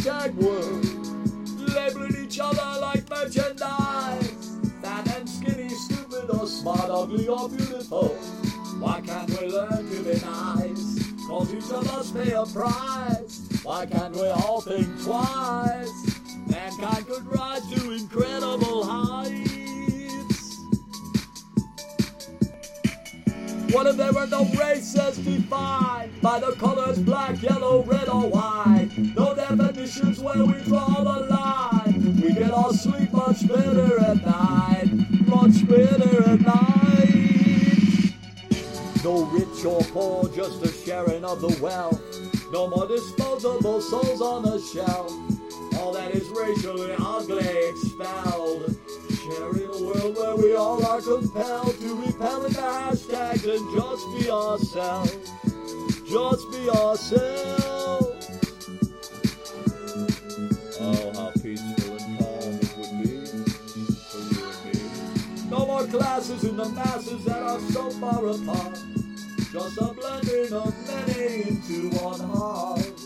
hashtag labeling each other like merchandise. Fat and skinny, stupid or smart, ugly or beautiful. Why can't we learn to be nice? Cause each of us pay a price. Why can't we all think twice? Mankind could rise to incredible heights. What if there were no races defined by the colors black, yellow, red, or white? Much better at night, much better at night. No rich or poor, just a sharing of the wealth. No more disposable souls on the shelf. All that is racially ugly expelled. Sharing a world where we all are compelled to repel the hashtags and just be ourselves. Just be ourselves. Classes in the masses that are so far apart. Just a blending of many into one heart.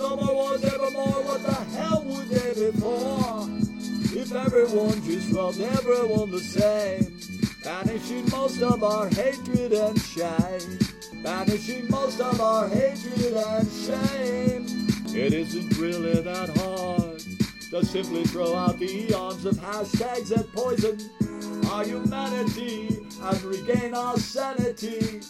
No more wars evermore, what the hell would they be for? If everyone just loved everyone the same, banishing most of our hatred and shame, banishing most of our hatred and shame. It isn't really that hard to simply throw out the eons of hashtags that poison our humanity and regain our sanity.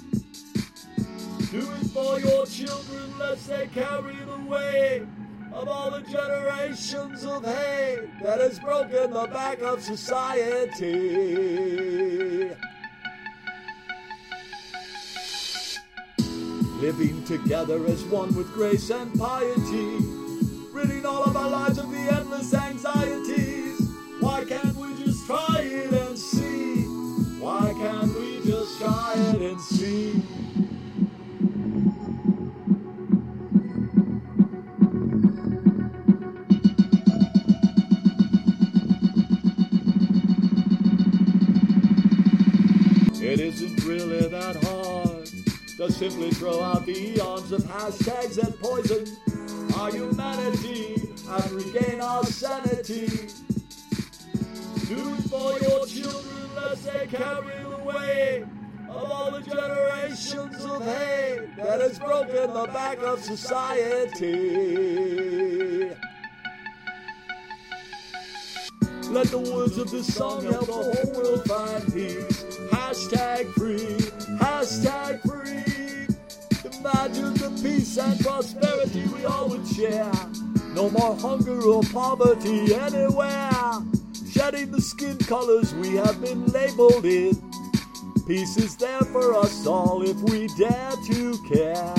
Do it for your children, lest they carry the weight of all the generations of hate that has broken the back of society. Living together as one with grace and piety, ridding all of our lives of the endless anxieties. Why can't we just try it and see? Why can't we just try it and see? It isn't really that hard to simply throw out the eons of hashtags that poison and regain our sanity. Do it for your children lest they carry the of all the generations of hate that has broken the back of society. Let the words of this song help the whole world find peace. Hashtag free, hashtag free. Imagine the peace and prosperity we all would share. No more hunger or poverty anywhere. Shedding the skin colors we have been labeled in. Peace is there for us all if we dare to care.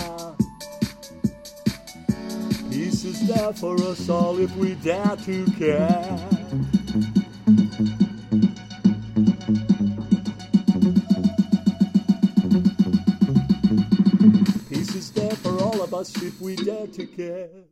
Peace is there for us all if we dare to care. If we dare to care.